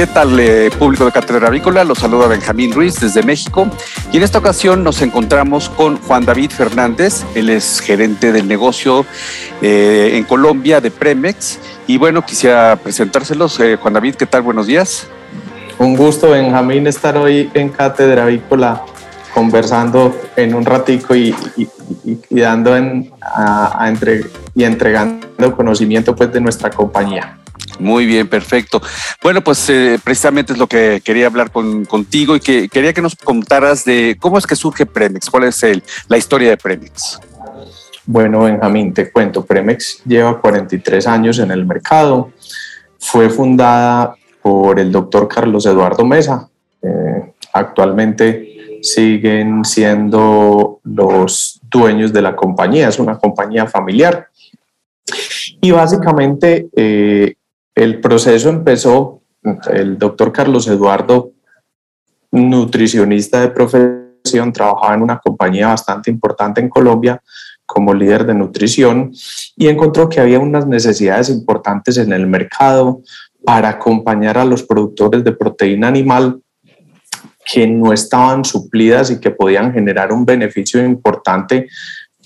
¿Qué tal, eh, público de Cátedra Avícola? Los saluda Benjamín Ruiz desde México. Y en esta ocasión nos encontramos con Juan David Fernández. Él es gerente del negocio eh, en Colombia de Premex. Y bueno, quisiera presentárselos. Eh, Juan David, ¿qué tal? Buenos días. Un gusto, Benjamín, estar hoy en Cátedra Avícola conversando en un ratico y, dando entre, y entregando conocimiento pues de nuestra compañía. Muy bien, perfecto. Bueno, pues eh, precisamente es lo que quería hablar contigo y que quería que nos contaras de cómo es que surge Premex, cuál es el, la historia de Premex. Bueno, Benjamín, te cuento, Premex lleva 43 años en el mercado. Fue fundada por el doctor Carlos Eduardo Mesa. Eh, actualmente siguen siendo los dueños de la compañía, es una compañía familiar. Y básicamente eh, el proceso empezó, el doctor Carlos Eduardo, nutricionista de profesión, trabajaba en una compañía bastante importante en Colombia como líder de nutrición y encontró que había unas necesidades importantes en el mercado para acompañar a los productores de proteína animal que no estaban suplidas y que podían generar un beneficio importante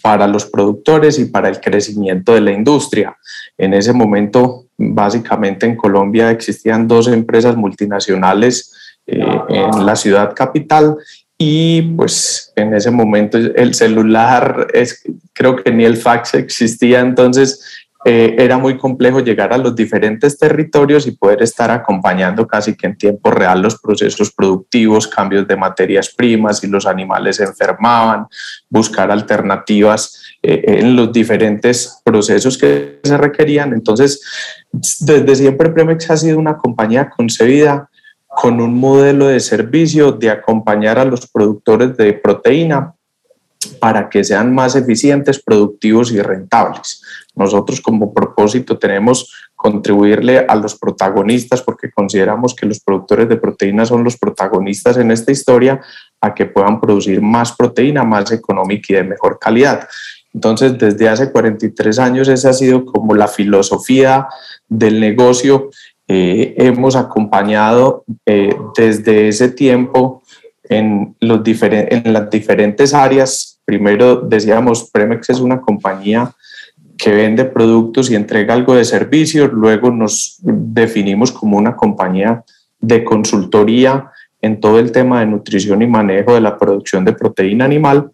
para los productores y para el crecimiento de la industria. En ese momento, básicamente en Colombia existían dos empresas multinacionales eh, en la ciudad capital y pues en ese momento el celular, es, creo que ni el fax existía, entonces eh, era muy complejo llegar a los diferentes territorios y poder estar acompañando casi que en tiempo real los procesos productivos, cambios de materias primas, y los animales enfermaban, buscar alternativas eh, en los diferentes procesos que se requerían. Entonces, desde siempre Premex ha sido una compañía concebida con un modelo de servicio de acompañar a los productores de proteína para que sean más eficientes, productivos y rentables. Nosotros como propósito tenemos contribuirle a los protagonistas porque consideramos que los productores de proteína son los protagonistas en esta historia a que puedan producir más proteína, más económica y de mejor calidad. Entonces, desde hace 43 años esa ha sido como la filosofía del negocio. Eh, hemos acompañado eh, desde ese tiempo en, los en las diferentes áreas. Primero decíamos, Premex es una compañía que vende productos y entrega algo de servicios. Luego nos definimos como una compañía de consultoría en todo el tema de nutrición y manejo de la producción de proteína animal.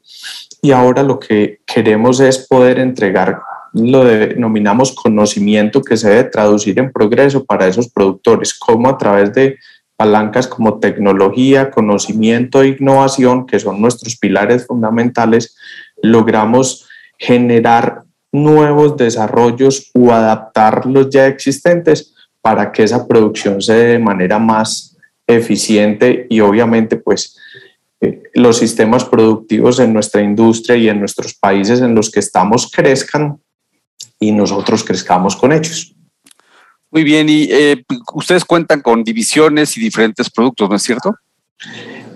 Y ahora lo que queremos es poder entregar lo denominamos conocimiento que se debe traducir en progreso para esos productores, como a través de palancas como tecnología, conocimiento e innovación, que son nuestros pilares fundamentales, logramos generar nuevos desarrollos o adaptar los ya existentes para que esa producción se dé de manera más eficiente y obviamente pues eh, los sistemas productivos en nuestra industria y en nuestros países en los que estamos crezcan y nosotros crezcamos con ellos. Muy bien, y eh, ustedes cuentan con divisiones y diferentes productos, ¿no es cierto?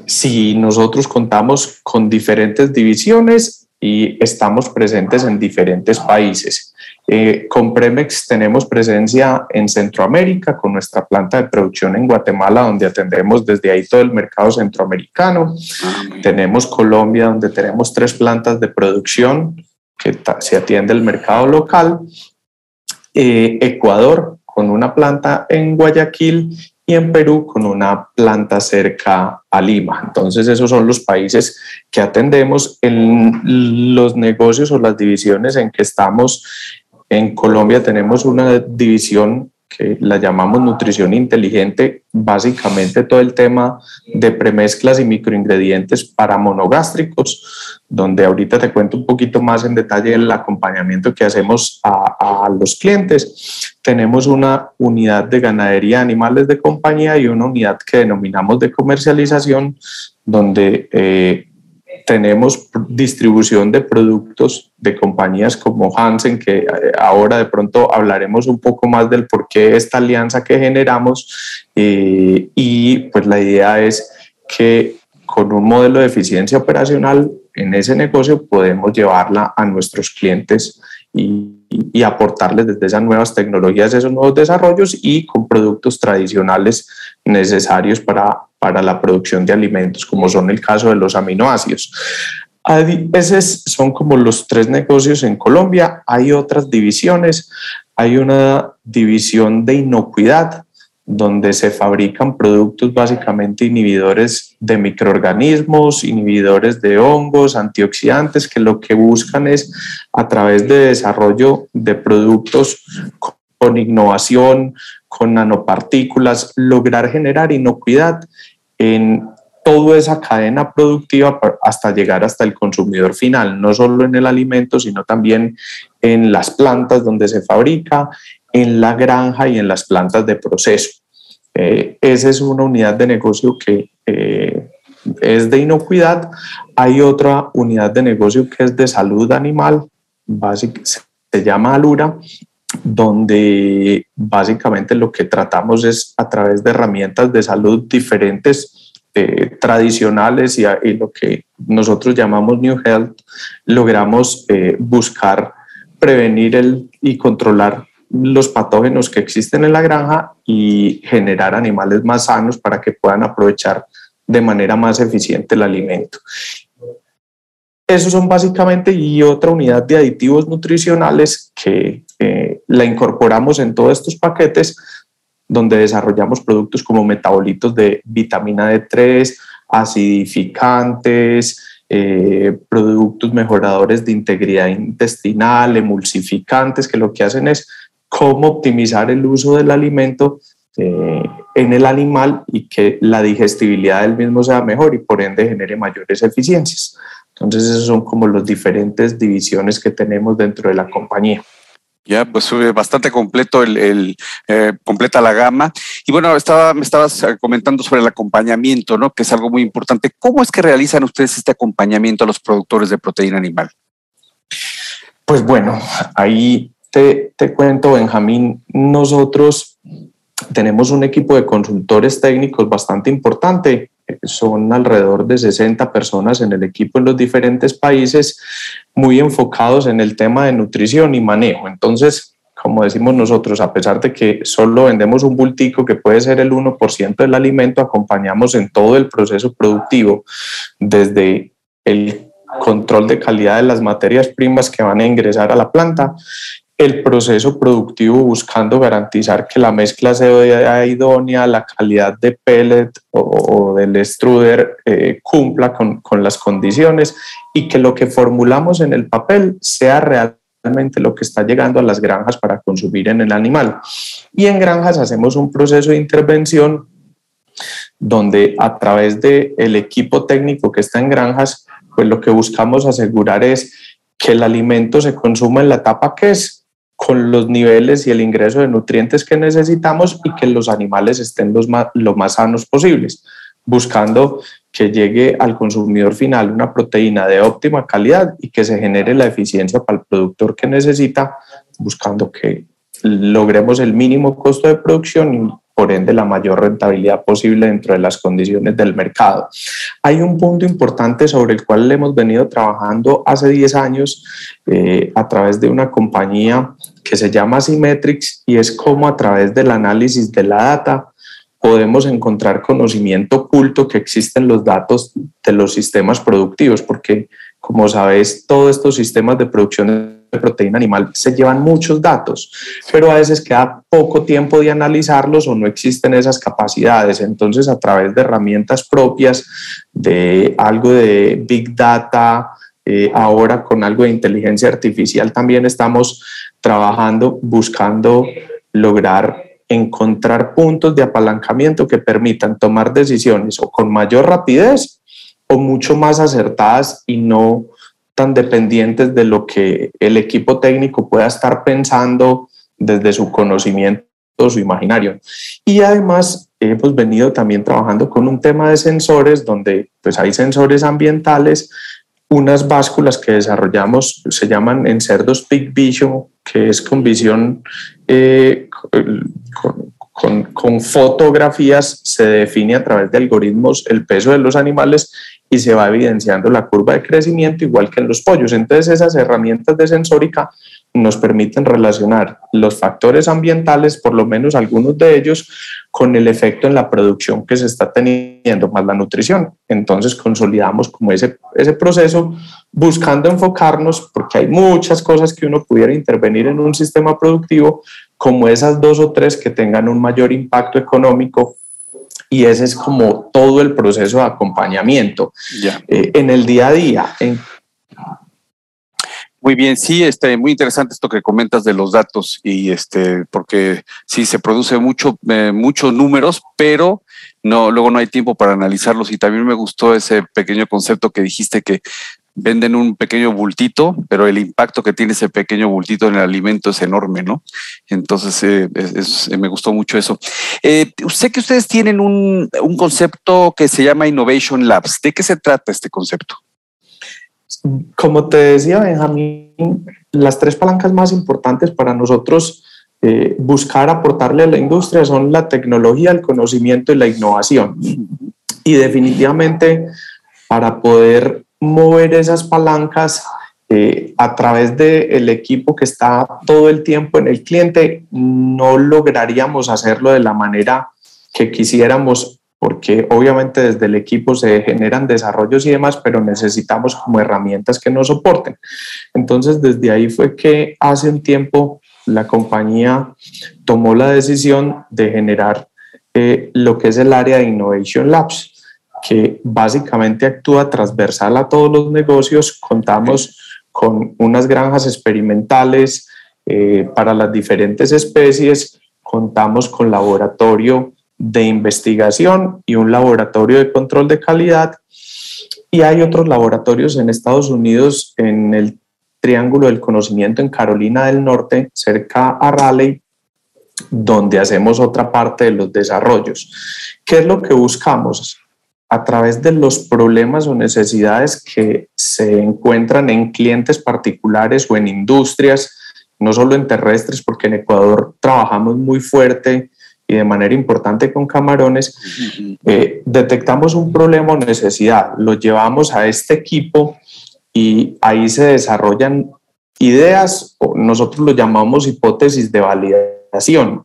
Sí, nosotros contamos con diferentes divisiones y estamos presentes en diferentes países. Eh, con Premex tenemos presencia en Centroamérica con nuestra planta de producción en Guatemala, donde atendemos desde ahí todo el mercado centroamericano. Ah, tenemos Colombia, donde tenemos tres plantas de producción que se atiende el mercado local. Eh, Ecuador, con una planta en Guayaquil y en Perú con una planta cerca a Lima. Entonces esos son los países que atendemos en los negocios o las divisiones en que estamos. En Colombia tenemos una división que la llamamos nutrición inteligente, básicamente todo el tema de premezclas y microingredientes para monogástricos, donde ahorita te cuento un poquito más en detalle el acompañamiento que hacemos a, a los clientes. Tenemos una unidad de ganadería de animales de compañía y una unidad que denominamos de comercialización, donde eh, tenemos distribución de productos de compañías como Hansen, que eh, ahora de pronto hablaremos un poco más del por qué esta alianza que generamos. Eh, y pues la idea es que con un modelo de eficiencia operacional en ese negocio podemos llevarla a nuestros clientes y, aportarles desde esas nuevas tecnologías, esos nuevos desarrollos y con productos tradicionales necesarios para, para la producción de alimentos, como son el caso de los aminoácidos. Esos son como los tres negocios en Colombia. Hay otras divisiones. Hay una división de inocuidad, donde se fabrican productos básicamente inhibidores de microorganismos, inhibidores de hongos, antioxidantes, que lo que buscan es a través de desarrollo de productos con innovación, con nanopartículas, lograr generar inocuidad en toda esa cadena productiva hasta llegar hasta el consumidor final, no solo en el alimento, sino también en las plantas donde se fabrica, en la granja y en las plantas de proceso. Eh, esa es una unidad de negocio que eh, es de inocuidad. Hay otra unidad de negocio que es de salud animal, se llama Alura, donde básicamente lo que tratamos es a través de herramientas de salud diferentes, eh, tradicionales y, y, lo que nosotros llamamos New Health, logramos buscar prevenir el, y controlar los patógenos que existen en la granja y generar animales más sanos para que puedan aprovechar de manera más eficiente el alimento. Esos son básicamente y otra unidad de aditivos nutricionales que eh, la incorporamos en todos estos paquetes donde desarrollamos productos como metabolitos de vitamina D3, acidificantes, eh, productos mejoradores de integridad intestinal, emulsificantes, que lo que hacen es cómo optimizar el uso del alimento eh, en el animal y que la digestibilidad del mismo sea mejor y por ende genere mayores eficiencias. Entonces, esos son como las diferentes divisiones que tenemos dentro de la compañía. Ya, pues bastante completo el, eh, completa la gama. Y bueno, estaba, me estabas comentando sobre el acompañamiento, ¿no? Que es algo muy importante. ¿Cómo es que realizan ustedes este acompañamiento a los productores de proteína animal? Pues bueno, ahí te, cuento, Benjamín, nosotros tenemos un equipo de consultores técnicos bastante importante. Son alrededor de 60 personas en el equipo en los diferentes países, muy enfocados en el tema de nutrición y manejo. Entonces, como decimos nosotros, a pesar de que solo vendemos un bultico que puede ser el 1% del alimento, acompañamos en todo el proceso productivo, desde el control de calidad de las materias primas que van a ingresar a la planta el proceso productivo buscando garantizar que la mezcla sea idónea, la calidad de pellet o, del extruder eh, cumpla con, con, las condiciones y que lo que formulamos en el papel sea realmente lo que está llegando a las granjas para consumir en el animal. Y en granjas hacemos un proceso de intervención donde a través del el equipo técnico que está en granjas, pues lo que buscamos asegurar es que el alimento se consuma en la etapa que es con los niveles y el ingreso de nutrientes que necesitamos y que los animales estén los más, lo más sanos posibles, buscando que llegue al consumidor final una proteína de óptima calidad y que se genere la eficiencia para el productor que necesita, buscando que logremos el mínimo costo de producción por ende la mayor rentabilidad posible dentro de las condiciones del mercado. Hay un punto importante sobre el cual hemos venido trabajando hace 10 años eh, a través de una compañía que se llama Symmetrics y es como a través del análisis de la data podemos encontrar conocimiento oculto que existe en los datos de los sistemas productivos, porque como sabes, todos estos sistemas de producción de proteína animal se llevan muchos datos, pero a veces queda poco tiempo de analizarlos o no existen esas capacidades. Entonces, a través de herramientas propias, de algo de Big Data, eh, ahora con algo de inteligencia artificial también estamos trabajando buscando lograr encontrar puntos de apalancamiento que permitan tomar decisiones o con mayor rapidez o mucho más acertadas y no tan dependientes de lo que el equipo técnico pueda estar pensando desde su conocimiento su imaginario. Y además hemos venido también trabajando con un tema de sensores donde pues hay sensores ambientales, unas básculas que desarrollamos se llaman en cerdos Big Vision, que es con visión eh, con, con, fotografías, se define a través de algoritmos el peso de los animales y se va evidenciando la curva de crecimiento igual que en los pollos. Entonces esas herramientas de sensórica nos permiten relacionar los factores ambientales, por lo menos algunos de ellos, con el efecto en la producción que se está teniendo, más la nutrición. Entonces consolidamos como ese, ese proceso buscando enfocarnos, porque hay muchas cosas que uno pudiera intervenir en un sistema productivo, como esas dos o tres que tengan un mayor impacto económico y ese es como todo el proceso de acompañamiento eh, en el día a día. Muy bien, sí, este, muy interesante esto que comentas de los datos y este, porque sí se produce mucho, eh, muchos números, pero no, luego no hay tiempo para analizarlos y también me gustó ese pequeño concepto que dijiste que venden un pequeño bultito, pero el impacto que tiene ese pequeño bultito en el alimento es enorme, ¿no? Entonces, eh, eh, me gustó mucho eso. Eh, sé que ustedes tienen un, un, concepto que se llama Innovation Labs. ¿De qué se trata este concepto? Como te decía, Benjamín, las tres palancas más importantes para nosotros buscar aportarle a la industria son la tecnología, el conocimiento y la innovación. Y definitivamente para poder mover esas palancas eh, a través del equipo que está todo el tiempo en el cliente, no lograríamos hacerlo de la manera que quisiéramos, porque obviamente desde el equipo se generan desarrollos y demás, pero necesitamos como herramientas que nos soporten. Entonces, desde ahí fue que hace un tiempo la compañía tomó la decisión de generar eh, lo que es el área de Innovation Labs que básicamente actúa transversal a todos los negocios. Contamos con unas granjas experimentales eh, para las diferentes especies, contamos con laboratorio de investigación y un laboratorio de control de calidad. Y hay otros laboratorios en Estados Unidos, en el Triángulo del Conocimiento en Carolina del Norte, cerca a Raleigh, donde hacemos otra parte de los desarrollos. ¿Qué es lo que buscamos? A través de los problemas o necesidades que se encuentran en clientes particulares o en industrias, no solo en terrestres, porque en Ecuador trabajamos muy fuerte y de manera importante con camarones, eh, detectamos un problema o necesidad, lo llevamos a este equipo y ahí se desarrollan ideas, o nosotros lo llamamos hipótesis de validación.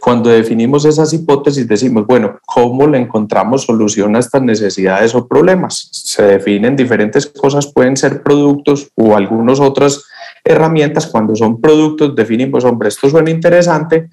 Cuando definimos esas hipótesis decimos, bueno, ¿cómo le encontramos solución a estas necesidades o problemas? Se definen diferentes cosas, pueden ser productos o algunas otras herramientas. Cuando son productos definimos, hombre, esto suena interesante,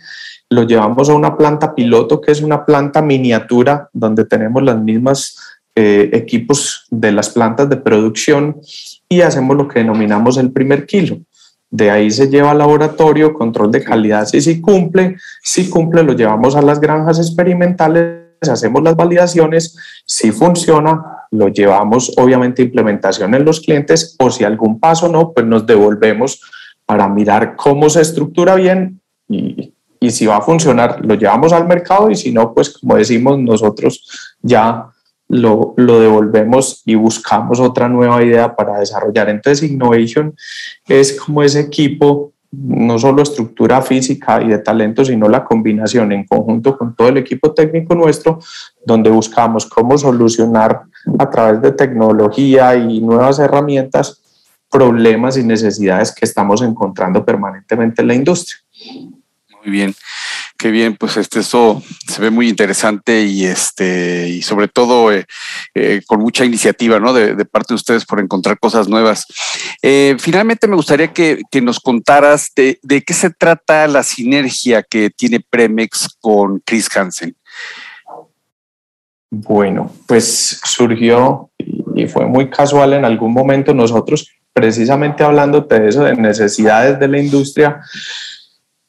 lo llevamos a una planta piloto, que es una planta miniatura, donde tenemos las mismas eh, equipos de las plantas de producción y hacemos lo que denominamos el primer kilo. De ahí se lleva al laboratorio, control de calidad, si sí cumple, si cumple lo llevamos a las granjas experimentales, hacemos las validaciones, si funciona, lo llevamos obviamente a implementación en los clientes o si algún paso no, pues nos devolvemos para mirar cómo se estructura bien y, y si va a funcionar, lo llevamos al mercado y si no, pues como decimos nosotros ya lo, lo, devolvemos y buscamos otra nueva idea para desarrollar. Entonces, Innovation es como ese equipo, no solo estructura física y de talento, sino la combinación en conjunto con todo el equipo técnico nuestro, donde buscamos cómo solucionar a través de tecnología y nuevas herramientas problemas y necesidades que estamos encontrando permanentemente en la industria. Muy bien. Qué bien, pues este, eso se ve muy interesante y este, y sobre todo eh, eh, con mucha iniciativa, ¿no? De, parte de ustedes por encontrar cosas nuevas. Eh, finalmente me gustaría que, nos contaras de, qué se trata la sinergia que tiene Premex con Chris Hansen. Bueno, pues surgió y fue muy casual en algún momento nosotros, precisamente hablando de eso, de necesidades de la industria,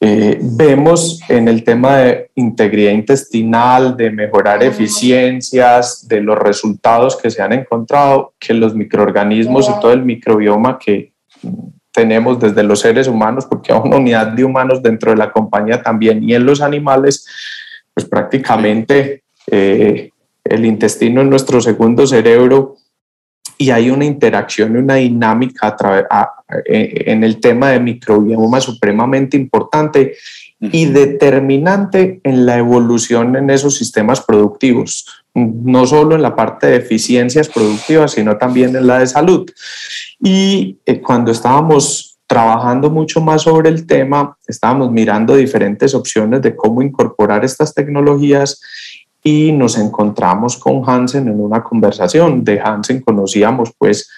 eh, vemos en el tema de integridad intestinal, de mejorar eficiencias, de los resultados que se han encontrado, que los microorganismos y todo el microbioma que tenemos desde los seres humanos, porque hay una unidad de humanos dentro de la compañía también, y en los animales, pues prácticamente eh, el intestino es nuestro segundo cerebro y hay una interacción y una dinámica eh, en el tema de microbioma supremamente importante y determinante en la evolución en esos sistemas productivos, no solo en la parte de eficiencias productivas, sino también en la de salud. Y eh, cuando estábamos trabajando mucho más sobre el tema, estábamos mirando diferentes opciones de cómo incorporar estas tecnologías y nos encontramos con Hansen en una conversación. De Hansen conocíamos pues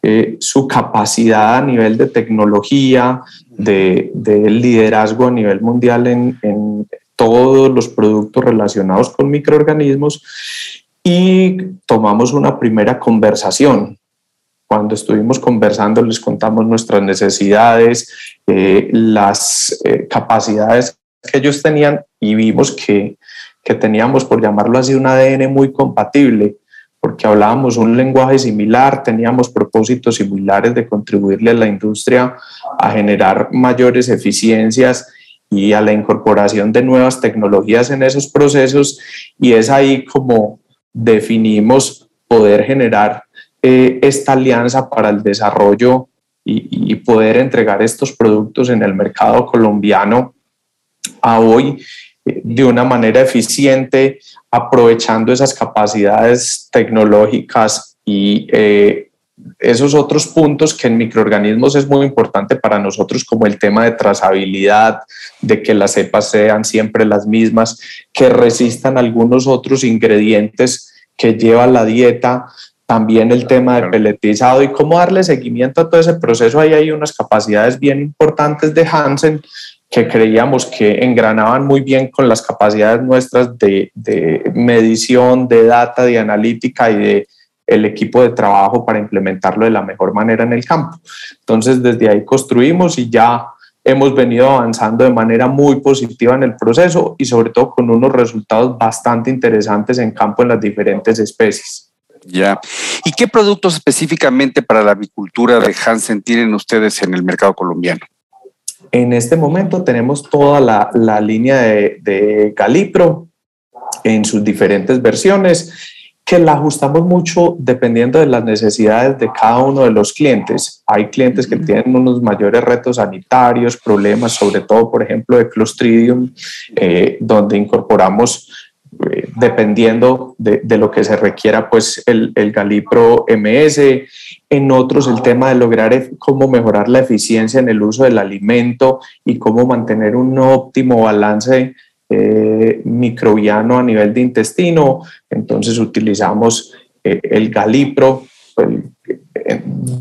eh, su capacidad a nivel de tecnología, de, liderazgo a nivel mundial en, en todos los productos relacionados con microorganismos y tomamos una primera conversación. Cuando estuvimos conversando les contamos nuestras necesidades, eh, las eh, capacidades que ellos tenían y vimos que, que teníamos, por llamarlo así, un ADN muy compatible porque hablábamos un lenguaje similar, teníamos propósitos similares de contribuirle a la industria a generar mayores eficiencias y a la incorporación de nuevas tecnologías en esos procesos. Y es ahí como definimos poder generar eh, esta alianza para el desarrollo y, y, poder entregar estos productos en el mercado colombiano a hoy de una manera eficiente, aprovechando esas capacidades tecnológicas y eh, esos otros puntos que en microorganismos es muy importante para nosotros, como el tema de trazabilidad, de que las cepas sean siempre las mismas, que resistan algunos otros ingredientes que lleva la dieta, también el tema de peletizado y cómo darle seguimiento a todo ese proceso. Ahí hay unas capacidades bien importantes de Hansen que creíamos que engranaban muy bien con las capacidades nuestras de, medición, de data, de analítica y de el equipo de trabajo para implementarlo de la mejor manera en el campo. Entonces, desde ahí construimos y ya hemos venido avanzando de manera muy positiva en el proceso y sobre todo con unos resultados bastante interesantes en campo en las diferentes especies. Ya. ¿Y qué productos específicamente para la avicultura de Hansen tienen ustedes en el mercado colombiano? En este momento tenemos toda la, línea de, de Calipro en sus diferentes versiones que la ajustamos mucho dependiendo de las necesidades de cada uno de los clientes. Hay clientes que tienen unos mayores retos sanitarios, problemas, sobre todo, por ejemplo, de Clostridium, eh, donde incorporamos, eh, dependiendo de, lo que se requiera, pues el, Galipro MS en otros el tema de lograr cómo mejorar la eficiencia en el uso del alimento y cómo mantener un óptimo balance eh, microbiano a nivel de intestino. Entonces utilizamos eh, el galipro.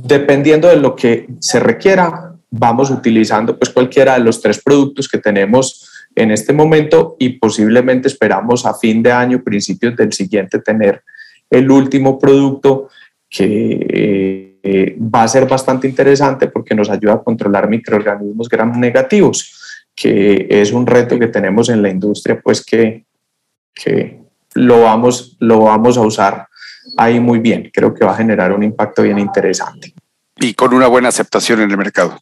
Dependiendo de lo que se requiera, vamos utilizando pues cualquiera de los tres productos que tenemos en este momento y posiblemente esperamos a fin de año, principios del siguiente, tener el último producto que eh, va a ser bastante interesante porque nos ayuda a controlar microorganismos gram negativos, que es un reto que tenemos en la industria, pues que, que lo, vamos, lo vamos a usar ahí muy bien. Creo que va a generar un impacto bien interesante. Y con una buena aceptación en el mercado.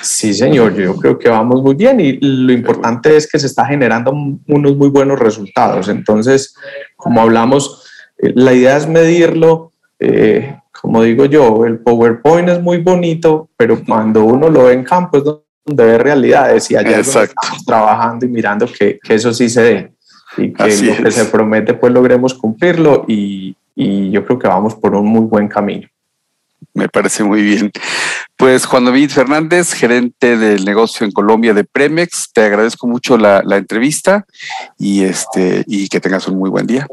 Sí, señor, yo creo que vamos muy bien y lo importante es que se está generando unos muy buenos resultados. Entonces, como hablamos, eh, la idea es medirlo eh, como digo yo, el PowerPoint es muy bonito, pero cuando uno lo ve en campo es donde ve realidades y allá estamos trabajando y mirando que, que, eso sí se dé y que lo que se promete pues logremos cumplirlo y, y yo creo que vamos por un muy buen camino. Me parece muy bien. Pues Juan David Fernández, gerente del negocio en Colombia de Premex, te agradezco mucho la, entrevista y, este, y que tengas un muy buen día.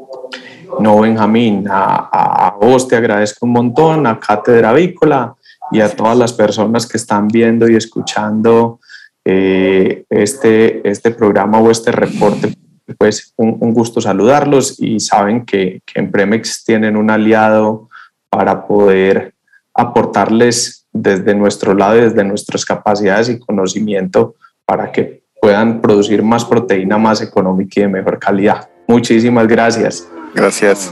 No, Benjamín, a, vos te agradezco un montón, a Cátedra Avícola y a todas las personas que están viendo y escuchando eh, este, este programa o este reporte. Pues un, gusto saludarlos y saben que en Premex tienen un aliado para poder aportarles desde nuestro lado y desde nuestras capacidades y conocimiento para que puedan producir más proteína más económica y de mejor calidad. Muchísimas gracias. Gracias.